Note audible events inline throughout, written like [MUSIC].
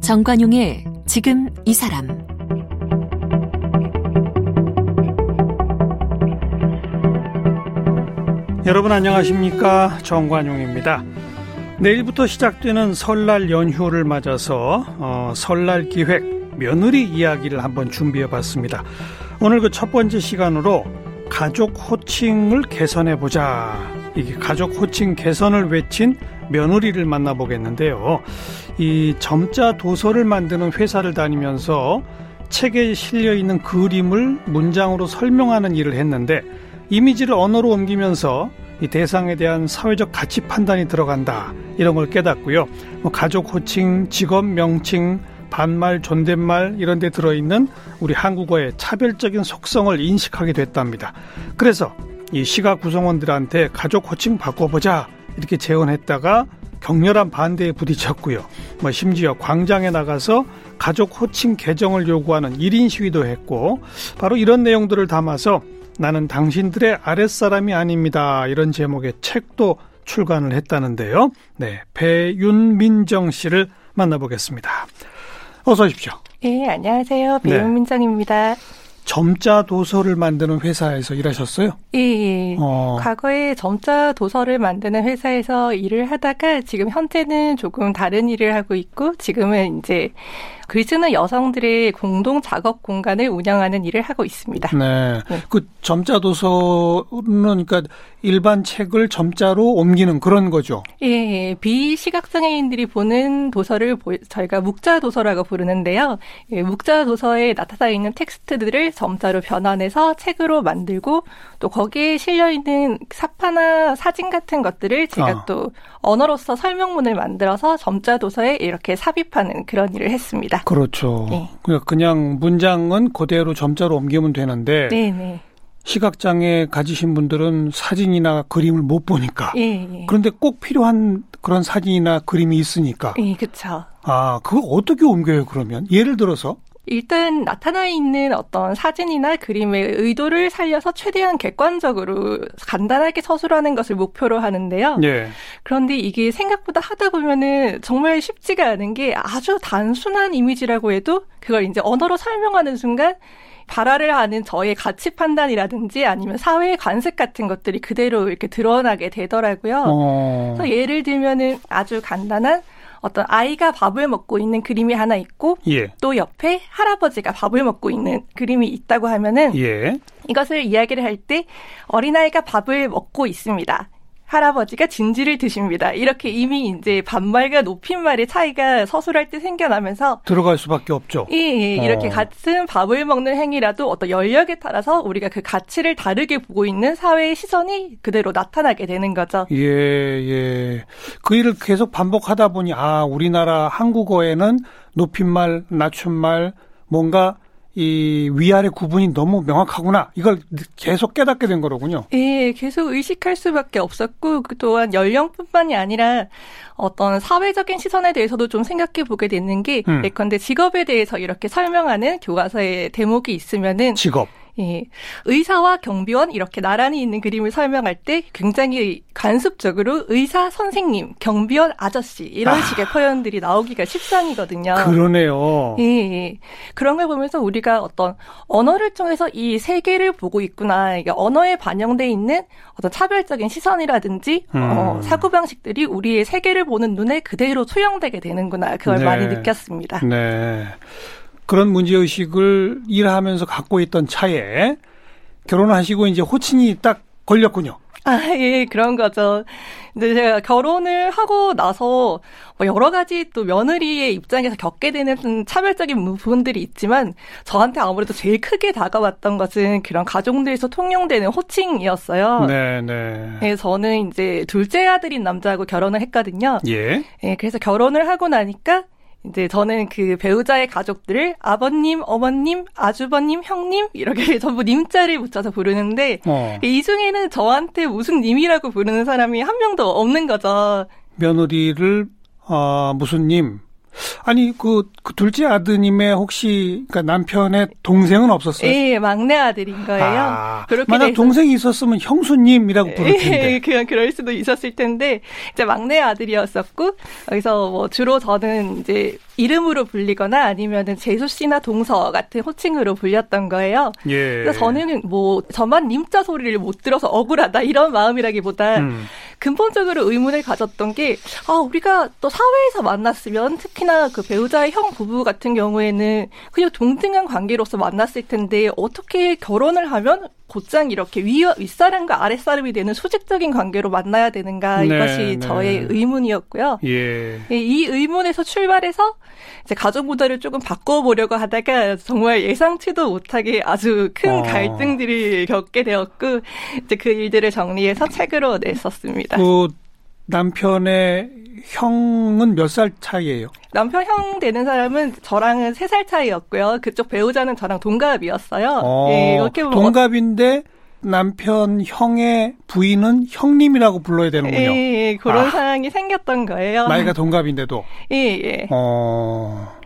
정관용의 지금 이 사람 여러분 안녕하십니까 정관용입니다. 내일부터 시작되는 설날 연휴를 맞아서 어, 설날 기획 며느리 이야기를 한번 준비해 봤습니다. 오늘 그 첫 번째 시간으로 가족 호칭을 개선해 보자. 이게 가족 호칭 개선을 외친 며느리를 만나보겠는데요. 이 점자 도서를 만드는 회사를 다니면서 책에 실려 있는 그림을 문장으로 설명하는 일을 했는데 이미지를 언어로 옮기면서 이 대상에 대한 사회적 가치 판단이 들어간다 이런 걸 깨닫고요. 뭐 가족 호칭, 직업 명칭, 반말, 존댓말 이런 데 들어있는 우리 한국어의 차별적인 속성을 인식하게 됐답니다. 그래서 이 시가 구성원들한테 가족 호칭 바꿔보자 이렇게 제언했다가 격렬한 반대에 부딪혔고요. 뭐 심지어 광장에 나가서 가족 호칭 개정을 요구하는 1인 시위도 했고 바로 이런 내용들을 담아서 나는 당신들의 아랫사람이 아닙니다. 이런 제목의 책도 출간을 했다는데요. 네, 배윤민정 씨를 만나보겠습니다. 어서 오십시오. 예, 안녕하세요. 네. 배윤민정입니다. 네. 점자 도서를 만드는 회사에서 일하셨어요? 예, 예. 어. 과거에 점자 도서를 만드는 회사에서 일을 하다가 지금 현재는 조금 다른 일을 하고 있고 지금은 이제 글 쓰는 여성들의 공동 작업 공간을 운영하는 일을 하고 있습니다. 네. 네. 그 점자 도서는 그러니까 일반 책을 점자로 옮기는 그런 거죠. 예, 예. 비시각장애인들이 보는 도서를 저희가 묵자 도서라고 부르는데요. 예, 묵자 도서에 나타나 있는 텍스트들을 점자로 변환해서 책으로 만들고 또 거기에 실려 있는 사파나 사진 같은 것들을 제가 아. 또 언어로서 설명문을 만들어서 점자 도서에 이렇게 삽입하는 그런 일을 했습니다. 그렇죠. 네. 그냥 문장은 그대로 점자로 옮기면 되는데 네, 네. 시각장애 가지신 분들은 사진이나 그림을 못 보니까. 예, 예. 그런데 꼭 필요한 그런 사진이나 그림이 있으니까. 예, 그렇죠. 아, 그거 어떻게 옮겨요, 그러면? 예를 들어서? 일단 나타나 있는 어떤 사진이나 그림의 의도를 살려서 최대한 객관적으로 간단하게 서술하는 것을 목표로 하는데요. 예. 그런데 이게 생각보다 하다 보면은 정말 쉽지가 않은 게 아주 단순한 이미지라고 해도 그걸 이제 언어로 설명하는 순간 발화를 하는 저의 가치 판단이라든지 아니면 사회의 관습 같은 것들이 그대로 이렇게 드러나게 되더라고요. 어. 그래서 예를 들면은 아주 간단한 어떤 아이가 밥을 먹고 있는 그림이 하나 있고 예. 또 옆에 할아버지가 밥을 먹고 있는 그림이 있다고 하면은 예. 이것을 이야기를 할 때 어린아이가 밥을 먹고 있습니다. 할아버지가 진지를 드십니다. 이렇게 이미 이제 반말과 높임말의 차이가 서술할 때 생겨나면서 들어갈 수밖에 없죠. 예, 예. 이렇게 어. 같은 밥을 먹는 행위라도 어떤 연령에 따라서 우리가 그 가치를 다르게 보고 있는 사회의 시선이 그대로 나타나게 되는 거죠. 예, 예. 그 일을 계속 반복하다 보니 아, 우리나라 한국어에는 높임말, 낮춤말 뭔가 이 위아래 구분이 너무 명확하구나. 이걸 계속 깨닫게 된 거로군요. 예, 계속 의식할 수밖에 없었고, 그 또한 연령뿐만이 아니라 어떤 사회적인 시선에 대해서도 좀 생각해 보게 되는 게, 음. 예컨대 직업에 대해서 이렇게 설명하는 교과서의 대목이 있으면은. 직업. 예. 의사와 경비원 이렇게 나란히 있는 그림을 설명할 때 굉장히 관습적으로 의사 선생님, 경비원 아저씨 이런 아. 식의 표현들이 나오기가 십상이거든요. 그러네요. 예, 예. 그런 걸 보면서 우리가 어떤 언어를 통해서 이 세계를 보고 있구나. 이게 언어에 반영돼 있는 어떤 차별적인 시선이라든지 음. 어, 사고 방식들이 우리의 세계를 보는 눈에 그대로 투영되게 되는구나. 그걸 네. 많이 느꼈습니다. 네. 그런 문제의식을 일하면서 갖고 있던 차에 결혼하시고 이제 호칭이 딱 걸렸군요. 아, 예, 그런 거죠. 근데 제가 결혼을 하고 나서 뭐 여러 가지 또 며느리의 입장에서 겪게 되는 차별적인 부분들이 있지만 저한테 아무래도 제일 크게 다가왔던 것은 그런 가족들에서 통용되는 호칭이었어요. 네, 네. 네, 저는 이제 둘째 아들인 남자하고 결혼을 했거든요. 예. 예, 그래서 결혼을 하고 나니까 이제 저는 그 배우자의 가족들을 아버님, 어머님, 아주버님, 형님 이렇게 [LAUGHS] 전부 님자를 붙여서 부르는데 어. 이 중에는 저한테 무슨 님이라고 부르는 사람이 한 명도 없는 거죠. 며느리를 어, 무슨 님, 아니 그, 그 둘째 아드님의 혹시 그러니까 남편의 동생은 없었어요? 예, 막내 아들인 거예요. 아, 만약 동생이 있었으면 형수님이라고 부를 예, 텐데. 예, [LAUGHS] 그냥 그럴 수도 있었을 텐데 이제 막내 아들이었었고 여기서 뭐 주로 저는 이제 이름으로 불리거나 아니면은 재수 씨나 동서 같은 호칭으로 불렸던 거예요. 예. 그래서 저는 뭐 저만 님자 소리를 못 들어서 억울하다 이런 마음이라기보다 음. 근본적으로 의문을 가졌던 게 아, 우리가 또 사회에서 만났으면 특히나 그 배우자의 형 부부 같은 경우에는 그냥 동등한 관계로서 만났을 텐데 어떻게 결혼을 하면 곧장 이렇게 위, 윗사람과 아랫사람이 되는 수직적인 관계로 만나야 되는가 네, 이것이 네. 저의 의문이었고요. 예. 예. 이 의문에서 출발해서 이제 가족 모델을 조금 바꿔보려고 하다가 정말 예상치도 못하게 아주 큰 어. 갈등들이 겪게 되었고 이제 그 일들을 정리해서 책으로 냈었습니다. 그 남편의 형은 몇 살 차이예요? 남편 형 되는 사람은 저랑은 세살 차이였고요. 그쪽 배우자는 저랑 동갑이었어요. 어, 예, 이렇게 보면 동갑인데 남편 형의 부인은 형님이라고 불러야 되는군요. 예, 예 그런 아, 상황이 생겼던 거예요. 나이가 동갑인데도. 예, 예. 어.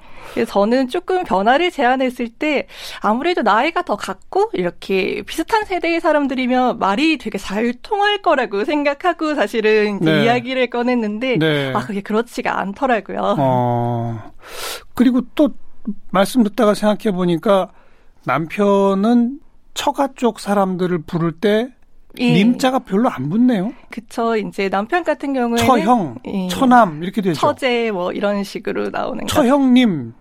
저는 조금 변화를 제안했을 때 아무래도 나이가 더 같고 이렇게 비슷한 세대의 사람들이면 말이 되게 잘 통할 거라고 생각하고 사실은 네. 이야기를 꺼냈는데 네. 아 그게 그렇지가 않더라고요. 어. 그리고 또 말씀 듣다가 생각해 보니까 남편은 처가 쪽 사람들을 부를 때 예. 님자가 별로 안 붙네요. 그쵸. 이제 남편 같은 경우에는 처형, 예. 처남 이렇게 되죠. 처제 뭐 이런 식으로 나오는 처형님,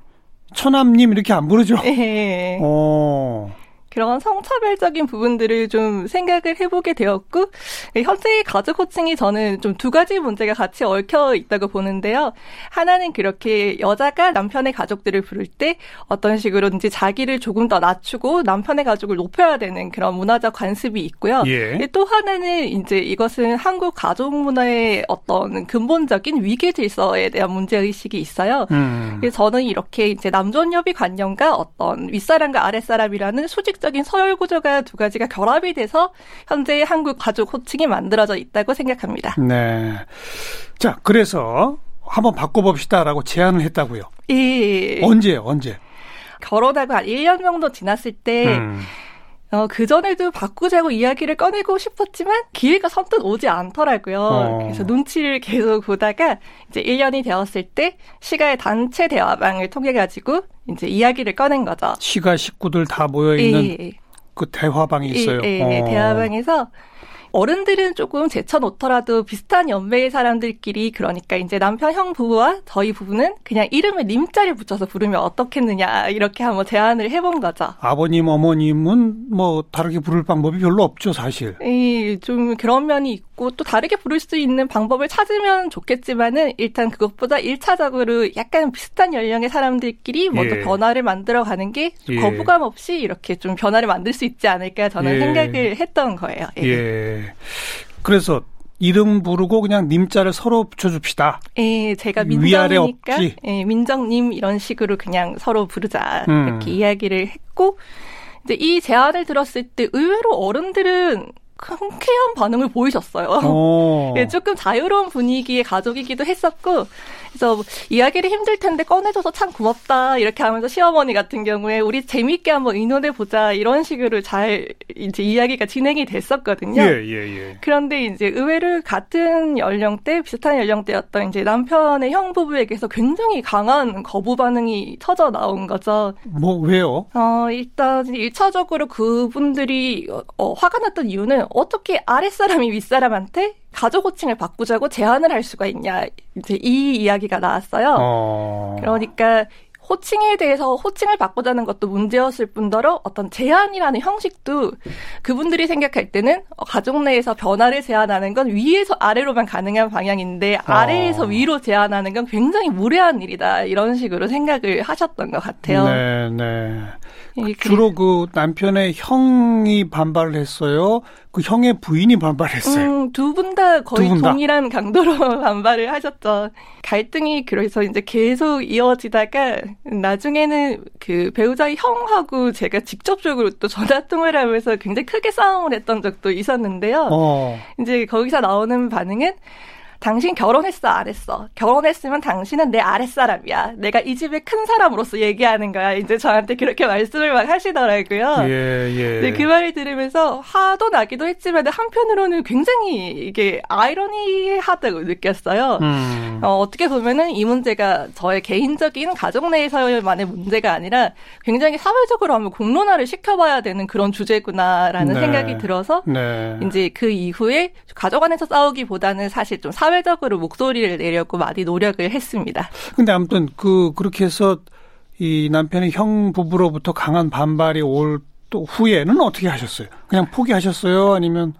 처남님 이렇게 안 부르죠. 예. 어. 그런 성차별적인 부분들을 좀 생각을 해보게 되었고 현재의 가족 호칭이 저는 좀 두 가지 문제가 같이 얽혀 있다고 보는데요. 하나는 그렇게 여자가 남편의 가족들을 부를 때 어떤 식으로든지 자기를 조금 더 낮추고 남편의 가족을 높여야 되는 그런 문화적 관습이 있고요. 예. 또 하나는 이제 이것은 한국 가족 문화의 어떤 근본적인 위계 질서에 대한 문제 의식이 있어요. 음. 그래서 저는 이렇게 이제 남존여비 관념과 어떤 윗사람과 아랫사람이라는 수직 적인 서열 구조가 두 가지가 결합이 돼서 현재 한국 가족 호칭이 만들어져 있다고 생각합니다. 네. 자, 그래서 한번 바꿔봅시다라고 제안을 했다고요. 예. 언제, 언제? 결혼하고 한 1년 정도 지났을 때, 음. 어, 그전에도 바꾸자고 이야기를 꺼내고 싶었지만 기회가 선뜻 오지 않더라고요. 어. 그래서 눈치를 계속 보다가 이제 1년이 되었을 때 시가의 단체 대화방을 통해 가지고 이제 이야기를 꺼낸 거죠. 시가 식구들 다 모여 있는 예, 예. 그 대화방이 있어요. 예, 예, 어. 대화방에서 어른들은 조금 제쳐놓더라도 비슷한 연배의 사람들끼리 그러니까 이제 남편 형 부부와 저희 부부는 그냥 이름을 님자를 붙여서 부르면 어떻겠느냐 이렇게 한번 제안을 해본 거죠. 아버님 어머님은 뭐 다르게 부를 방법이 별로 없죠 사실. 예, 좀 그런 면이 있고 또 다르게 부를 수 있는 방법을 찾으면 좋겠지만은 일단 그것보다 일차적으로 약간 비슷한 연령의 사람들끼리 먼저 예. 변화를 만들어 가는 게 예. 거부감 없이 이렇게 좀 변화를 만들 수 있지 않을까 저는 예. 생각을 했던 거예요. 예. 예. 그래서 이름 부르고 그냥 님자를 서로 붙여줍시다. 예, 제가 민정이니까 예, 민정님 이런 식으로 그냥 서로 부르자 음. 이렇게 이야기를 했고 이제 이 제안을 들었을 때 의외로 어른들은 흔쾌한 반응을 보이셨어요. 어. [LAUGHS] 예, 조금 자유로운 분위기의 가족이기도 했었고, 그래서 뭐, 이야기를 힘들 텐데 꺼내줘서 참 고맙다 이렇게 하면서 시어머니 같은 경우에 우리 재미있게 한번 의논해 보자 이런 식으로 잘 이제 이야기가 진행이 됐었거든요. 예, 예, 예. 그런데 이제 의외로 같은 연령대 비슷한 연령대였던 이제 남편의 형 부부에게서 굉장히 강한 거부 반응이 터져 나온 거죠. 뭐 왜요? 어 일단 일차적으로 그분들이 어, 화가 났던 이유는 어떻게 아랫사람이 윗사람한테 가족 호칭을 바꾸자고 제안을 할 수가 있냐 이제 이 이야기가 나왔어요. 어... 그러니까 호칭에 대해서 호칭을 바꾸자는 것도 문제였을 뿐더러 어떤 제안이라는 형식도 그분들이 생각할 때는 가족 내에서 변화를 제안하는 건 위에서 아래로만 가능한 방향인데 아래에서 어. 위로 제안하는 건 굉장히 무례한 일이다 이런 식으로 생각을 하셨던 것 같아요. 네, 네. 주로 그 남편의 형이 반발을 했어요. 그 형의 부인이 반발했어요. 음, 두분 다 거의 분 동일한 강도로 [LAUGHS] 반발을 하셨죠. 갈등이 그래서 이제 계속 이어지다가 나중에는 그 배우자의 형하고 제가 직접적으로 또 전화 통화를 하면서 굉장히 크게 싸움을 했던 적도 있었는데요. 어. 이제 거기서 나오는 반응은 당신 결혼했어 안 했어? 결혼했으면 당신은 내 아랫사람이야. 내가 이 집의 큰 사람으로서 얘기하는 거야. 이제 저한테 그렇게 말씀을 막 하시더라고요. 예, 예. 네, 그 말을 들으면서 화도 나기도 했지만 한편으로는 굉장히 이게 아이러니하다고 느꼈어요. 음. 어, 어떻게 보면은 이 문제가 저의 개인적인 가족 내에서만의 문제가 아니라 굉장히 사회적으로 한번 공론화를 시켜봐야 되는 그런 주제구나라는 네. 생각이 들어서 네. 이제 그 이후에 가족 안에서 싸우기보다는 사실 좀 사회 적으로 목소리를 내려고 많이 노력을 했습니다. 근데 아무튼 그 그렇게 해서 이 남편의 형 부부로부터 강한 반발이 올 또 후에는 어떻게 하셨어요? 그냥 포기하셨어요? 아니면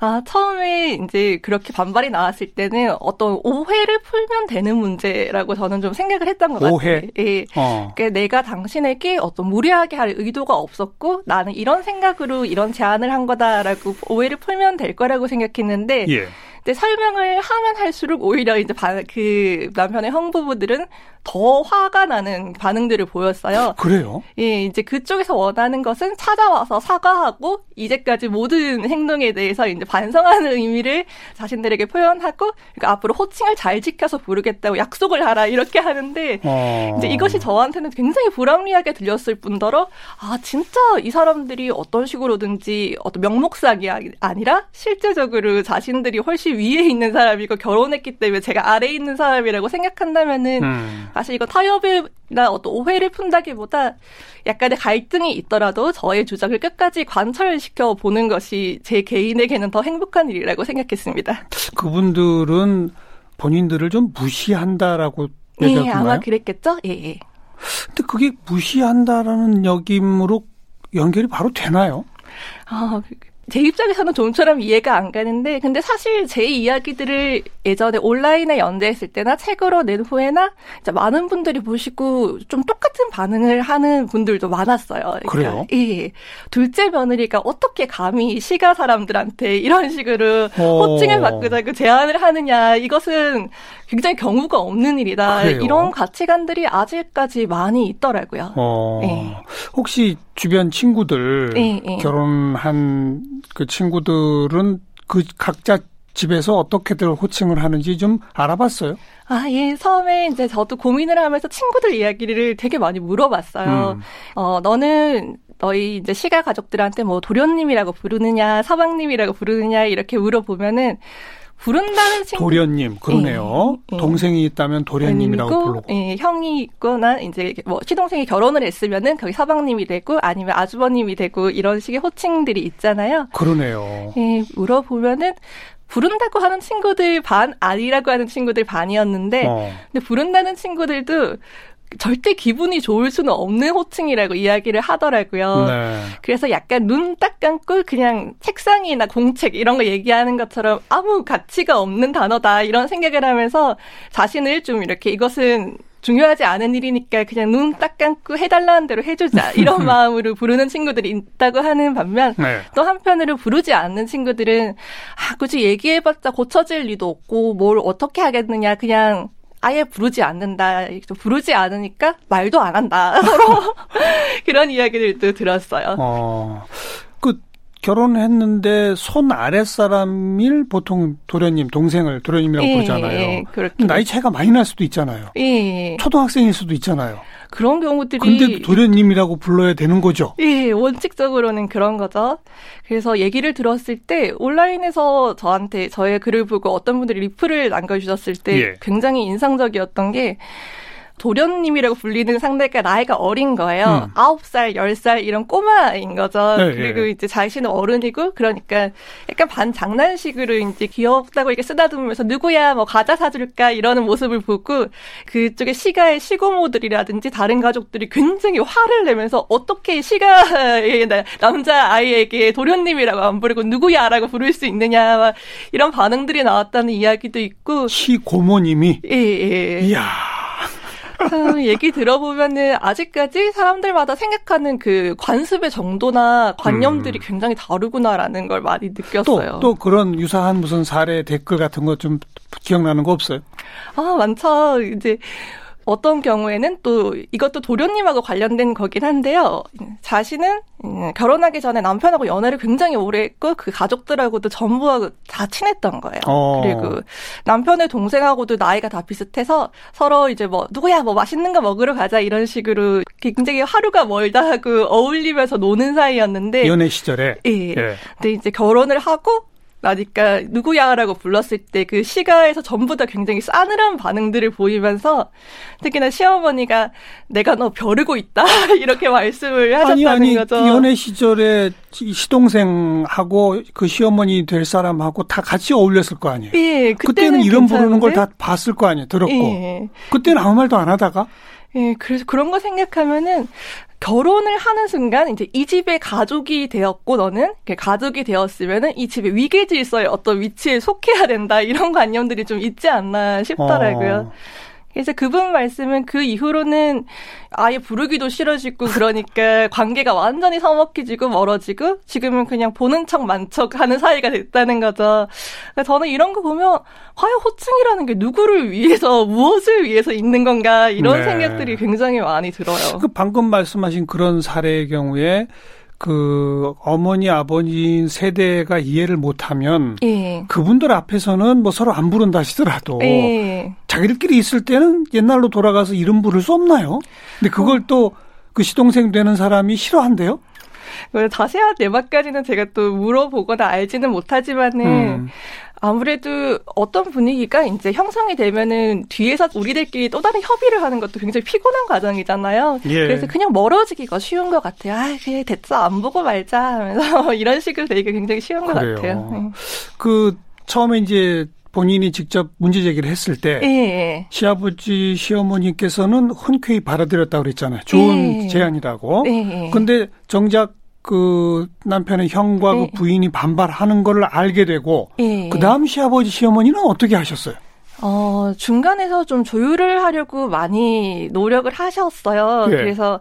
아, 처음에 이제 그렇게 반발이 나왔을 때는 어떤 오해를 풀면 되는 문제라고 저는 좀 생각을 했던 것 같아요. 오해? 예. 어. 그러니까 내가 당신에게 어떤 무리하게 할 의도가 없었고 나는 이런 생각으로 이런 제안을 한 거다라고 오해를 풀면 될 거라고 생각했는데 예. 근데 설명을 하면 할수록 오히려 이제 그 남편의 형부부들은 더 화가 나는 반응들을 보였어요. 그래요? 예, 이제 그쪽에서 원하는 것은 찾아와서 사과하고 이제까지 모든 행동에 대해서 이제 반성하는 의미를 자신들에게 표현하고 그러니까 앞으로 호칭을 잘 지켜서 부르겠다고 약속을 하라 이렇게 하는데 어. 이제 이것이 저한테는 굉장히 불합리하게 들렸을 뿐더러 아 진짜 이 사람들이 어떤 식으로든지 어떤 명목상이 아니라 실제적으로 자신들이 훨씬 위에 있는 사람이고 결혼했기 때문에 제가 아래에 있는 사람이라고 생각한다면은 음. 사실 이거 타협이나 어떤 오해를 푼다기보다 약간의 갈등이 있더라도 저의 주장을 끝까지 관철시켜 보는 것이 제 개인에게는 더 행복한 일이라고 생각했습니다. 그분들은 본인들을 좀 무시한다라고 얘기할 예, 아마 그랬겠죠? 예, 예. 근데 그게 무시한다라는 역임으로 연결이 바로 되나요? 아, 제 입장에서는 좀처럼 이해가 안 가는데 근데 사실 제 이야기들을 예전에 온라인에 연재했을 때나 책으로 낸 후에나 많은 분들이 보시고 좀 똑같은 반응을 하는 분들도 많았어요. 그러니까 그래요? 예. 둘째 며느리가 어떻게 감히 시가 사람들한테 이런 식으로 어. 호칭을 바꾸자고 제안을 하느냐 이것은 굉장히 경우가 없는 일이다. 그래요? 이런 가치관들이 아직까지 많이 있더라고요. 어. 예. 혹시 주변 친구들 예, 예. 결혼한 그 친구들은 그 각자 집에서 어떻게들 호칭을 하는지 좀 알아봤어요? 아, 예. 처음에 이제 저도 고민을 하면서 친구들 이야기를 되게 많이 물어봤어요. 음. 어, 너는 너희 이제 시가 가족들한테 뭐 도련님이라고 부르느냐, 서방님이라고 부르느냐 이렇게 물어보면은 부른다는 친구 도련님 그러네요. 예, 예. 동생이 있다면 도련님이라고 부르고 예, 형이 있거나 이제 뭐 시동생이 결혼을 했으면은 거기 서방님이 되고 아니면 아주버님이 되고 이런 식의 호칭들이 있잖아요. 그러네요. 예, 물어보면은 부른다고 하는 친구들 반 아니라고 하는 친구들 반이었는데 어. 근데 부른다는 친구들도 절대 기분이 좋을 수는 없는 호칭이라고 이야기를 하더라고요. 네. 그래서 약간 눈 딱 감고 그냥 책상이나 공책 이런 거 얘기하는 것처럼 아무 가치가 없는 단어다 이런 생각을 하면서 자신을 좀 이렇게 이것은 중요하지 않은 일이니까 그냥 눈 딱 감고 해달라는 대로 해주자 이런 [LAUGHS] 마음으로 부르는 친구들이 있다고 하는 반면 네. 또 한편으로 부르지 않는 친구들은 아 굳이 얘기해봤자 고쳐질 리도 없고 뭘 어떻게 하겠느냐 그냥 아예 부르지 않는다. 부르지 않으니까 말도 안 한다. [LAUGHS] 서로 그런 이야기들도 들었어요. 어, 그 결혼했는데 손 아랫 사람일 보통 도련님 동생을 도련님이라고 예, 부르잖아요. 예, 그렇게. 나이 차이가 많이 날 수도 있잖아요. 예, 초등학생일 수도 있잖아요. 그런 경우들이 근데 도련님이라고 불러야 되는 거죠. 예, 원칙적으로는 그런 거죠. 그래서 얘기를 들었을 때 온라인에서 저한테 저의 글을 보고 어떤 분들이 리플을 남겨주셨을 때 예. 굉장히 인상적이었던 게 도련님이라고 불리는 상대가 나이가 어린 거예요. 음. 9살, 10살 이런 꼬마인 거죠. 네, 그리고 예. 이제 자신은 어른이고 그러니까 약간 반 장난식으로 이제 귀엽다고 이렇게 쓰다듬으면서 누구야 뭐 과자 사줄까 이러는 모습을 보고 그쪽에 시가의 시고모들이라든지 다른 가족들이 굉장히 화를 내면서 어떻게 시가의 남자 아이에게 도련님이라고 안 부르고 누구야라고 부를 수 있느냐 이런 반응들이 나왔다는 이야기도 있고 시고모님이 예, 예. 이야 참 얘기 들어보면은 아직까지 사람들마다 생각하는 그 관습의 정도나 관념들이 음. 굉장히 다르구나라는 걸 많이 느꼈어요. 또, 또 그런 유사한 무슨 사례 댓글 같은 거 좀 기억나는 거 없어요? 아 많죠. 이제 어떤 경우에는 또 이것도 도련님하고 관련된 거긴 한데요. 자신은 음, 결혼하기 전에 남편하고 연애를 굉장히 오래 했고 그 가족들하고도 전부하고 다 친했던 거예요. 어. 그리고 남편의 동생하고도 나이가 다 비슷해서 서로 이제 뭐 누구야 뭐 맛있는 거 먹으러 가자 이런 식으로 굉장히 하루가 멀다 하고 어울리면서 노는 사이였는데 연애 시절에 예. 예. 근데 이제 결혼을 하고 나니까 누구야라고 불렀을 때 그 시가에서 전부 다 굉장히 싸늘한 반응들을 보이면서 특히나 시어머니가 내가 너 벼르고 있다 [LAUGHS] 이렇게 말씀을 하셨다는 아니, 아니, 거죠. 연애 시절에 시동생하고 그 시어머니 될 사람하고 다 같이 어울렸을 거 아니에요. 예, 그때는, 그때는 이름 부르는 걸 다 봤을 거 아니에요. 들었고. 예. 그때는 아무 말도 안 하다가 예, 그래서 그런 거 생각하면은 결혼을 하는 순간 이제 이 집의 가족이 되었고 너는 가족이 되었으면은 이 집의 위계 질서의 어떤 위치에 속해야 된다 이런 관념들이 좀 있지 않나 싶더라고요. 어. 그래서 그분 말씀은 그 이후로는 아예 부르기도 싫어지고 그러니까 [LAUGHS] 관계가 완전히 서먹해지고 멀어지고 지금은 그냥 보는 척 만척 하는 사이가 됐다는 거죠. 그러니까 저는 이런 거 보면 과연 호칭이라는 게 누구를 위해서 [LAUGHS] 무엇을 위해서 있는 건가 이런 네. 생각들이 굉장히 많이 들어요. 그 방금 말씀하신 그런 사례의 경우에 그 어머니 아버지 세대가 이해를 못하면 예. 그분들 앞에서는 뭐 서로 안 부른다 하시더라도 예. 자기들끼리 있을 때는 옛날로 돌아가서 이름 부를 수 없나요? 근데 그걸 어. 또그 시동생 되는 사람이 싫어한대요? 자세한 내막까지는 제가 또 물어보거나 알지는 못하지만은 음. 아무래도 어떤 분위기가 이제 형성이 되면은 뒤에서 우리들끼리 또 다른 협의를 하는 것도 굉장히 피곤한 과정이잖아요. 예. 그래서 그냥 멀어지기가 쉬운 것 같아요. 아, 그래 됐어 안 보고 말자 하면서 [LAUGHS] 이런 식으로 되기가 굉장히 쉬운 것 그래요. 같아요. 네. 그 처음에 이제 본인이 직접 문제 제기를 했을 때 예. 시아버지 시어머니께서는 흔쾌히 받아들였다고 그랬잖아요. 좋은 예. 제안이라고. 예. 근데 정작 그 남편의 형과 그 네. 그 부인이 반발하는 걸 알게 되고 네. 그 다음 시아버지 시어머니는 어떻게 하셨어요? 어, 중간에서 좀 조율을 하려고 많이 노력을 하셨어요. 네. 그래서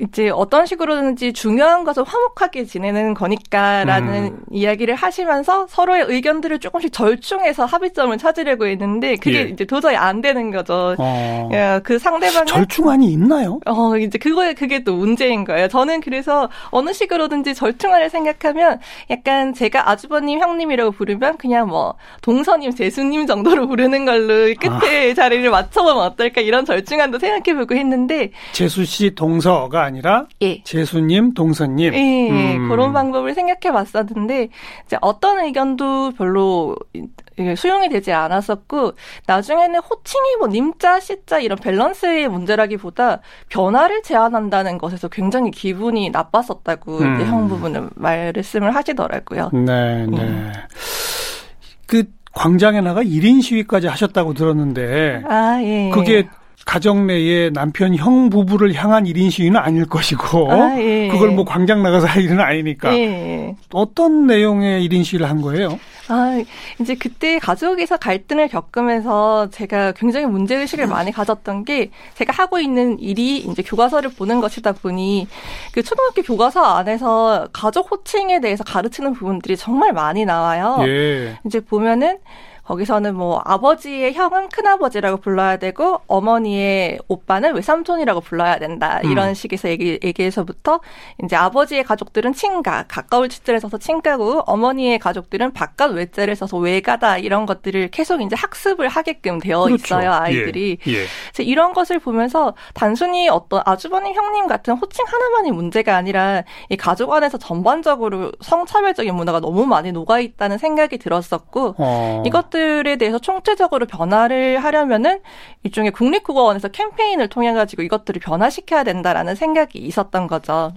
이제 어떤 식으로든지 중요한 것을 화목하게 지내는 거니까라는 음. 이야기를 하시면서 서로의 의견들을 조금씩 절충해서 합의점을 찾으려고 했는데 그게 예. 이제 도저히 안 되는 거죠. 어. 예, 그 상대방 절충안이 있나요? 어 이제 그거에 그게 또 문제인 거예요. 저는 그래서 어느 식으로든지 절충안을 생각하면 약간 제가 아주버님 형님이라고 부르면 그냥 뭐 동서님 제수님 정도로 [LAUGHS] 부르는 걸로 끝에 아. 자리를 맞춰보면 어떨까 이런 절충안도 생각해보고 했는데 제수 씨 동서가 아니라 예. 재수님, 동서님. 예, 음. 그런 방법을 생각해 봤었는데 이제 어떤 의견도 별로 수용이 되지 않았었고 나중에는 호칭이 뭐 님자, 씨자 이런 밸런스의 문제라기보다 변화를 제안한다는 것에서 굉장히 기분이 나빴었다고 음. 형 부분은 말씀을 하시더라고요. 네, 네. 음. 그 광장에 나가 1인 시위까지 하셨다고 들었는데 아, 예. 그게 가정 내에 남편 형 부부를 향한 1인 시위는 아닐 것이고 아, 예. 그걸 뭐 광장 나가서 할 일은 아니니까 예. 어떤 내용의 1인 시위를 한 거예요? 아, 이제 그때 가족에서 갈등을 겪으면서 제가 굉장히 문제 의식을 많이 가졌던 게 제가 하고 있는 일이 이제 교과서를 보는 것이다 보니 그 초등학교 교과서 안에서 가족 호칭에 대해서 가르치는 부분들이 정말 많이 나와요. 예. 이제 보면은 거기서는 뭐 아버지의 형은 큰아버지라고 불러야 되고 어머니의 오빠는 외삼촌이라고 불러야 된다. 음. 이런 음. 식에서 얘기, 얘기해서부터 이제 아버지의 가족들은 친가, 가까울 치자를 써서 친가고 어머니의 가족들은 바깥 외자를 써서 외가다. 이런 것들을 계속 이제 학습을 하게끔 되어 그렇죠. 있어요. 아이들이. 예. 예. 그래서 이런 것을 보면서 단순히 어떤 아주버님, 형님 같은 호칭 하나만이 문제가 아니라 이 가족 안에서 전반적으로 성차별적인 문화가 너무 많이 녹아 있다는 생각이 들었었고 어. 이것 것들에 대해서 총체적으로 변화를 하려면은 일종의 국립국어원에서 캠페인을 통해 가지고 이것들을 변화시켜야 된다라는 생각이 있었던 거죠.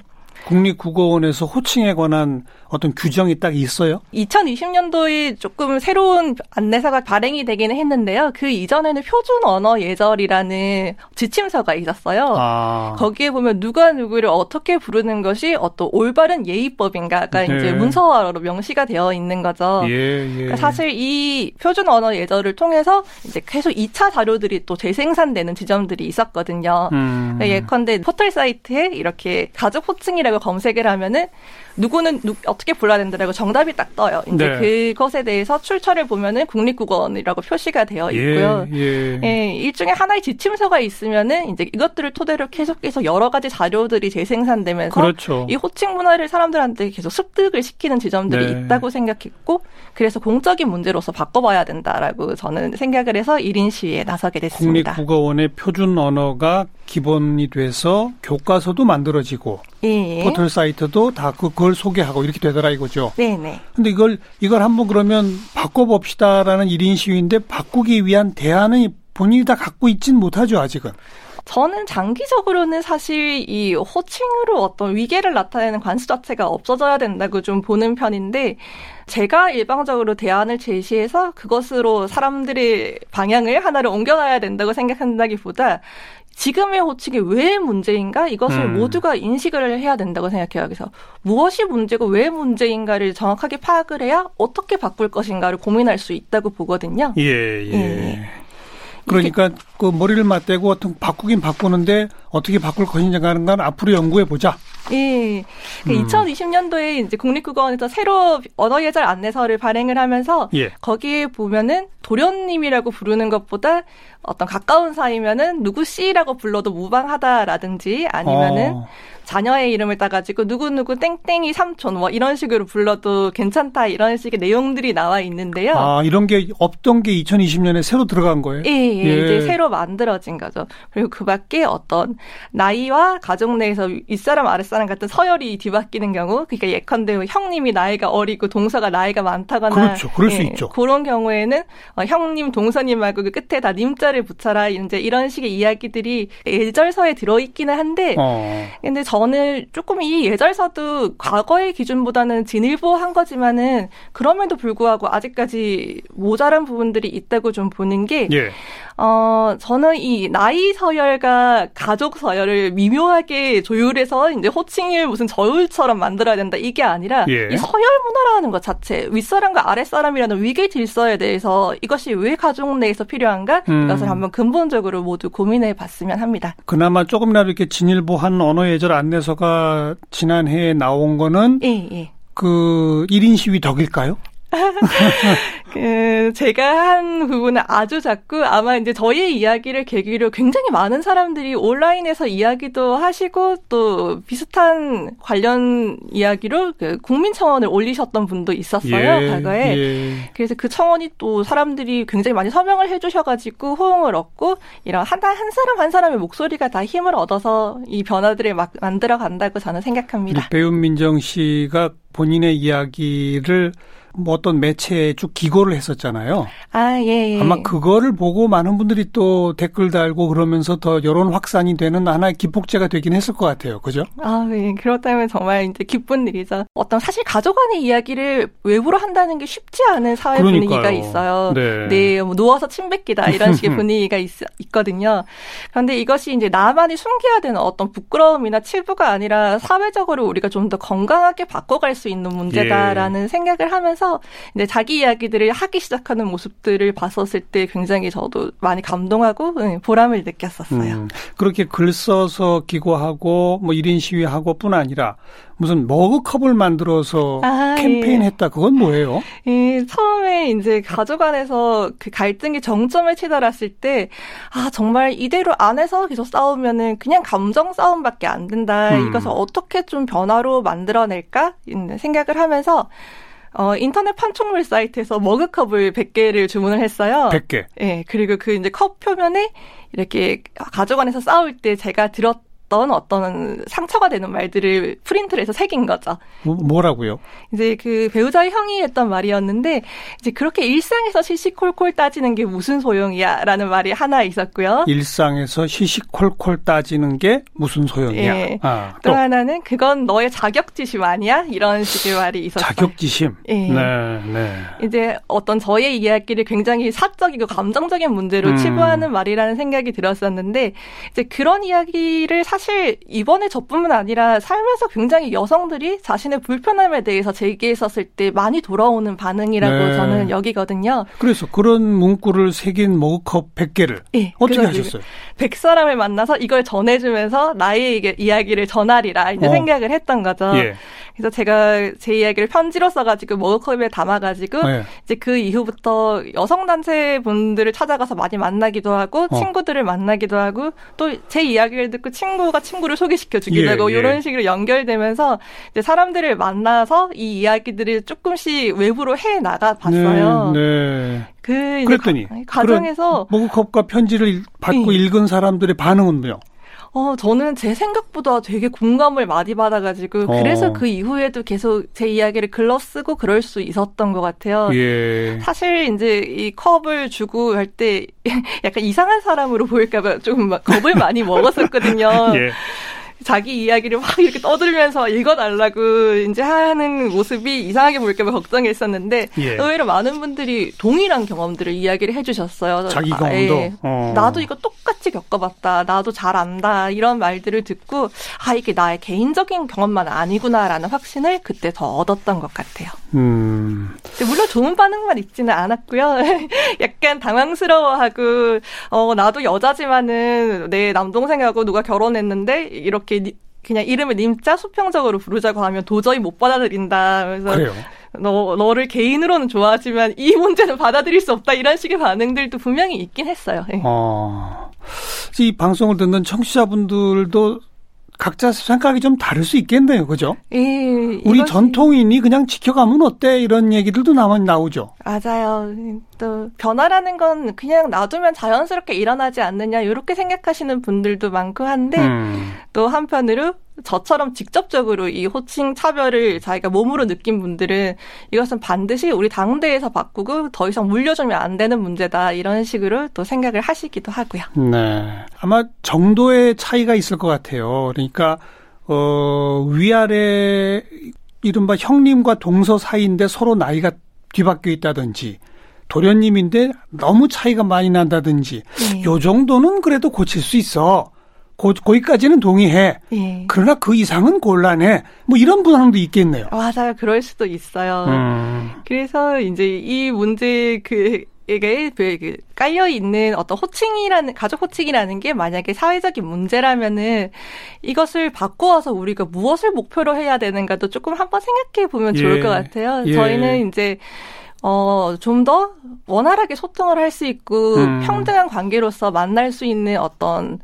국립국어원에서 호칭에 관한 어떤 규정이 딱 있어요? 2020년도에 조금 새로운 안내사가 발행이 되기는 했는데요. 그 이전에는 표준 언어 예절이라는 지침서가 있었어요. 아. 거기에 보면 누가 누구를 어떻게 부르는 것이 어떤 올바른 예의법인가가 네. 이제 문서화로 명시가 되어 있는 거죠. 예, 예. 그러니까 사실 이 표준 언어 예절을 통해서 이제 계속 2차 자료들이 또 재생산되는 지점들이 있었거든요. 음. 그러니까 예컨대 포털 사이트에 이렇게 가족 호칭이라 호칭이라고 검색을 하면은 누구는 누, 어떻게 불러야 된다라고 정답이 딱 떠요. 이제 네. 그것에 대해서 출처를 보면은 국립국어원이라고 표시가 되어 예, 있고요. 예, 예. 예, 일종의 하나의 지침서가 있으면은 이제 이것들을 토대로 계속해서 여러 가지 자료들이 재생산되면서 그렇죠. 이 호칭 문화를 사람들한테 계속 습득을 시키는 지점들이 네. 있다고 생각했고 그래서 공적인 문제로서 바꿔봐야 된다라고 저는 생각을 해서 1인 시위에 나서게 됐습니다. 국립국어원의 표준 언어가 기본이 돼서 교과서도 만들어지고 예. 포털 사이트도 다 그, 그걸 소개하고 이렇게 되더라 이거죠. 네네. 근데 이걸 이걸 한번 그러면 바꿔봅시다라는 1인 시위인데 바꾸기 위한 대안은 본인이 다 갖고 있진 못하죠 아직은. 저는 장기적으로는 사실 이 호칭으로 어떤 위계를 나타내는 관습 자체가 없어져야 된다고 좀 보는 편인데 제가 일방적으로 대안을 제시해서 그것으로 사람들의 방향을 하나를 옮겨가야 된다고 생각한다기보다 지금의 호칭이 왜 문제인가 이것을 음. 모두가 인식을 해야 된다고 생각해요. 그래서 무엇이 문제고 왜 문제인가를 정확하게 파악을 해야 어떻게 바꿀 것인가를 고민할 수 있다고 보거든요. 예, 예. 예. 그러니까 그 머리를 맞대고 어떤 바꾸긴 바꾸는데 어떻게 바꿀 것인가 하는 건 앞으로 연구해 보자. 예. 그 음. 2020년도에 이제 국립국어원에서 새로 언어 예절 안내서를 발행을 하면서 예. 거기에 보면은 도련님이라고 부르는 것보다 어떤 가까운 사이면은 누구 씨라고 불러도 무방하다라든지 아니면은 어. 자녀의 이름을 따가지고 누구누구 땡땡이 삼촌 뭐 이런 식으로 불러도 괜찮다 이런 식의 내용들이 나와 있는데요. 아 이런 게 없던 게 2020년에 새로 들어간 거예요? 예, 예, 예. 이제 새로 만들어진 거죠. 그리고 그밖에 어떤 나이와 가족 내에서 윗사람 아랫사람 같은 서열이 뒤바뀌는 경우 그러니까 예컨대 형님이 나이가 어리고 동서가 나이가 많다거나 그렇죠. 그럴 예, 수 있죠. 그런 경우에는 어, 형님 동서님 말고 그 끝에 다 님자를 붙여라 이제 이런 식의 이야기들이 예절서에 들어있기는 한데 어. 근데 저 저는 조금 이 예절서도 과거의 기준보다는 진일보한 거지만은 그럼에도 불구하고 아직까지 모자란 부분들이 있다고 좀 보는 게 예. 어, 저는 이 나이 서열과 가족 서열을 미묘하게 조율해서 이제 호칭을 무슨 저울처럼 만들어야 된다 이게 아니라 예. 이 서열 문화라는 것 자체 윗사람과 아랫사람이라는 위계 질서에 대해서 이것이 왜 가족 내에서 필요한가 음. 이것을 한번 근본적으로 모두 고민해 봤으면 합니다. 그나마 조금이라도 이렇게 진일보한 언어 예절 안내서가 지난해에 나온 거는 예, 예. 그 1인 시위 덕일까요? [LAUGHS] 그 제가 한 부분은 아주 작고 아마 이제 저희의 이야기를 계기로 굉장히 많은 사람들이 온라인에서 이야기도 하시고 또 비슷한 관련 이야기로 그 국민 청원을 올리셨던 분도 있었어요 예, 과거에 예. 그래서 그 청원이 또 사람들이 굉장히 많이 서명을 해주셔가지고 호응을 얻고 이런 한, 한 사람 한 사람의 목소리가 다 힘을 얻어서 이 변화들을 막 만들어 간다고 저는 생각합니다. 배윤민정 씨가 본인의 이야기를 뭐 어떤 매체에 쭉 기고를 했었잖아요. 아, 예, 예. 아마 그거를 보고 많은 분들이 또 댓글 달고 그러면서 더 여론 확산이 되는 하나의 기폭제가 되긴 했을 것 같아요. 그죠? 아, 예. 그렇다면 정말 이제 기쁜 일이죠. 어떤 사실 가족간의 이야기를 외부로 한다는 게 쉽지 않은 사회 그러니까요. 분위기가 있어요. 네. 네, 뭐 누워서 침 뱉기다 이런 식의 [LAUGHS] 분위기가 있, 있거든요. 그런데 이것이 이제 나만이 숨겨야 되는 어떤 부끄러움이나 치부가 아니라 사회적으로 우리가 좀 더 건강하게 바꿔갈 수 있는 문제다라는 예. 생각을 하면서 하면서 이제 자기 이야기들을 하기 시작하는 모습들을 봤었을 때 굉장히 저도 많이 감동하고 보람을 느꼈었어요. 음, 그렇게 글 써서 기고하고 뭐 1인 시위하고뿐 아니라 무슨 머그컵을 만들어서 아, 캠페인 예. 했다. 그건 뭐예요? 예, 처음에 이제 가족 안에서 그 갈등이 정점에 치달았을 때, 아, 정말 이대로 안에서 계속 싸우면은 그냥 감정 싸움밖에 안 된다. 음. 이것을 어떻게 좀 변화로 만들어낼까? 생각을 하면서 어, 인터넷 판촉물 사이트에서 머그컵을 100개를 주문을 했어요. 100개? 예, 네, 그리고 그 이제 컵 표면에 이렇게 가족 안에서 싸울 때 제가 들었 어떤 어떤 상처가 되는 말들을 프린트를 해서 새긴 거죠. 뭐, 라고요 이제 그 배우자의 형이 했던 말이었는데 이제 그렇게 일상에서 시시콜콜 따지는 게 무슨 소용이야라는 말이 하나 있었고요. 일상에서 시시콜콜 따지는 게 무슨 소용이야. 예. 아, 또. 또. 하나는 그건 너의 자격지심 아니야? 이런 식의 말이 있었어요. 자격지심. 예. 네, 네. 이제 어떤 저의 이야기를 굉장히 사적이고 감정적인 문제로 음. 치부하는 말이라는 생각이 들었었는데 이제 그런 이야기를 사 사실 이번에 저뿐만 아니라 살면서 굉장히 여성들이 자신의 불편함에 대해서 제기했었을 때 많이 돌아오는 반응이라고 네. 저는 여기거든요. 그래서 그런 문구를 새긴 머그컵 100개를 네, 어떻게 하셨어요? 100사람을 만나서 이걸 전해주면서 나의 이야기를 전하리라 이제 어. 생각을 했던 거죠. 예. 그래서 제가 제 이야기를 편지로 써가지고 머그컵에 담아가지고 네. 이제 그 이후부터 여성 단체 분들을 찾아가서 많이 만나기도 하고 어. 친구들을 만나기도 하고 또 제 이야기를 듣고 친구가 친구를 소개시켜 주기도 예, 하고 예. 이런 식으로 연결되면서 이제 사람들을 만나서 이 이야기들을 조금씩 외부로 해 나가 봤어요. 네, 네. 그 그랬더니 가정에서 머그컵과 편지를 받고 네. 읽은 사람들의 반응은요? 어, 저는 제 생각보다 되게 공감을 많이 받아가지고, 어. 그래서 그 이후에도 계속 제 이야기를 글러 쓰고 그럴 수 있었던 것 같아요. 예. 사실 이제 이 컵을 주고 할 때 [LAUGHS] 약간 이상한 사람으로 보일까봐 조금 막 겁을 많이 먹었었거든요. [LAUGHS] 예. 자기 이야기를 막 이렇게 떠들면서 읽어달라고 이제 하는 모습이 이상하게 보일까봐 걱정했었는데 예. 의외로 많은 분들이 동일한 경험들을 이야기를 해주셨어요. 자기 아, 경험도. 예. 어. 나도 이거 똑같이 겪어봤다. 나도 잘 안다. 이런 말들을 듣고 아 이게 나의 개인적인 경험만 아니구나라는 확신을 그때 더 얻었던 것 같아요. 음. 물론 좋은 반응만 있지는 않았고요. [LAUGHS] 약간 당황스러워하고 어 나도 여자지만은 내 남동생하고 누가 결혼했는데 이렇게 이렇게 그냥 이름을 님자 수평적으로 부르자고 하면 도저히 못 받아들인다. 그래서 그래요. 너 너를 개인으로는 좋아하지만 이 문제는 받아들일 수 없다 이런 식의 반응들도 분명히 있긴 했어요. 네. 어, 이 방송을 듣는 청취자분들도 각자 생각이 좀 다를 수 있겠네요. 그죠? 예. 우리 전통인이 그냥 지켜가면 어때? 이런 얘기들도 나만 나오죠. 맞아요. 또 변화라는 건 그냥 놔두면 자연스럽게 일어나지 않느냐 이렇게 생각하시는 분들도 많고 한데 음. 또 한편으로 저처럼 직접적으로 이 호칭 차별을 자기가 몸으로 느낀 분들은 이것은 반드시 우리 당대에서 바꾸고 더 이상 물려주면 안 되는 문제다 이런 식으로 또 생각을 하시기도 하고요. 네. 아마 정도의 차이가 있을 것 같아요. 그러니까 어 위아래 이른바 형님과 동서 사이인데 서로 나이가 뒤바뀌어 있다든지 도련님인데 너무 차이가 많이 난다든지 네. 요 정도는 그래도 고칠 수 있어. 고, 거기까지는 동의해. 예. 그러나 그 이상은 곤란해. 뭐 이런 분황도 있겠네요. 맞아요. 그럴 수도 있어요. 음. 그래서 이제 이 문제 그 이게 그 깔려 있는 어떤 호칭이라는 가족 호칭이라는 게 만약에 사회적인 문제라면은 이것을 바꾸어서 우리가 무엇을 목표로 해야 되는가도 조금 한번 생각해 보면 예. 좋을 것 같아요. 예. 저희는 이제 어, 좀 더 원활하게 소통을 할 수 있고 음. 평등한 관계로서 만날 수 있는 어떤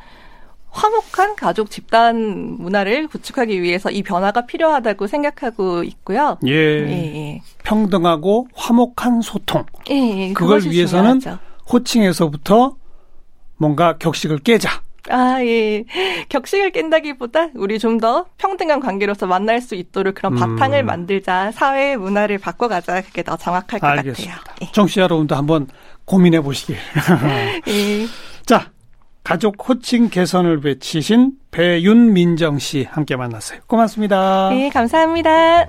화목한 가족 집단 문화를 구축하기 위해서 이 변화가 필요하다고 생각하고 있고요. 예. 예, 예. 평등하고 화목한 소통. 예, 예. 그걸 위해서는 중요하죠. 호칭에서부터 뭔가 격식을 깨자. 아, 예. 격식을 깬다기보다 우리 좀 더 평등한 관계로서 만날 수 있도록 그런 음. 바탕을 만들자. 사회 문화를 바꿔가자. 그게 더 정확할 것 알겠습니다. 같아요. 예. 정치 여러분도 한번 고민해 보시길. [LAUGHS] 예. 자, 가족 호칭 개선을 외치신 배윤민정 씨 함께 만났어요. 고맙습니다. 네, 감사합니다.